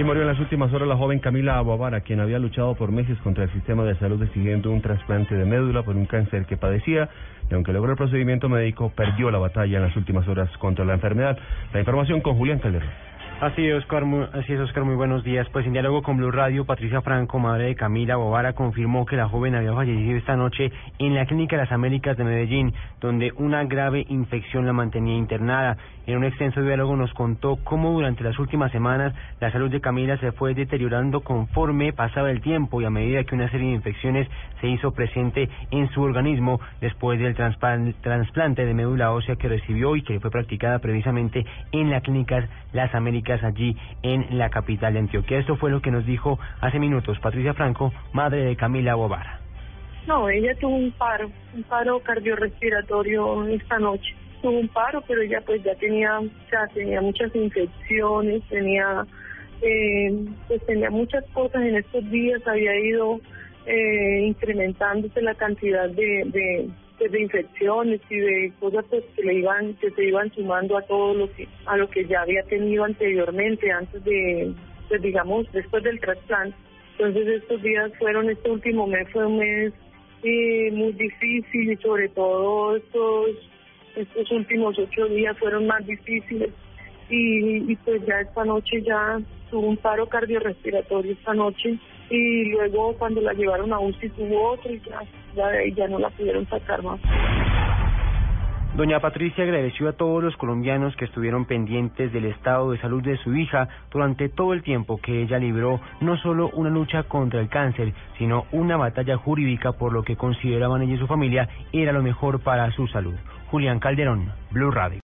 Y murió en las últimas horas la joven Camila Aguavara, quien había luchado por meses contra el sistema de salud exigiendo un trasplante de médula por un cáncer que padecía y aunque logró el procedimiento médico, perdió la batalla en las últimas horas contra la enfermedad. La información con Julián Calderón. Así es, Oscar, muy, así es, Oscar, muy buenos días. Pues en diálogo con Blue Radio, Patricia Franco, madre de Camila Bobara, confirmó que la joven había fallecido esta noche en la Clínica Las Américas de Medellín, donde una grave infección la mantenía internada. En un extenso diálogo nos contó cómo durante las últimas semanas la salud de Camila se fue deteriorando conforme pasaba el tiempo y a medida que una serie de infecciones se hizo presente en su organismo después del trasplante de médula ósea que recibió y que fue practicada precisamente en la Clínica Las Américas allí en la capital de Antioquia. Esto fue lo que nos dijo hace minutos Patricia Franco, madre de Camila Bobara. No, ella tuvo un paro, un paro cardiorrespiratorio esta noche. Tuvo un paro, pero ella pues ya tenía, ya tenía muchas infecciones, tenía, eh, pues tenía muchas cosas en estos días, había ido eh, incrementándose la cantidad de de infecciones y de cosas pues, que le iban que se iban sumando a todo lo que a lo que ya había tenido anteriormente antes de pues digamos después del trasplante. Entonces estos días fueron este último mes fue un mes eh, muy difícil y sobre todo estos estos últimos ocho días fueron más difíciles y, pues ya esta noche ya tuvo un paro cardiorrespiratorio esta noche y luego cuando la llevaron a UCI tuvo otro y ya, ya, ya no la pudieron sacar más. Doña Patricia agradeció a todos los colombianos que estuvieron pendientes del estado de salud de su hija durante todo el tiempo que ella libró no solo una lucha contra el cáncer, sino una batalla jurídica por lo que consideraban ella y su familia era lo mejor para su salud. Julián Calderón, Blue Radio.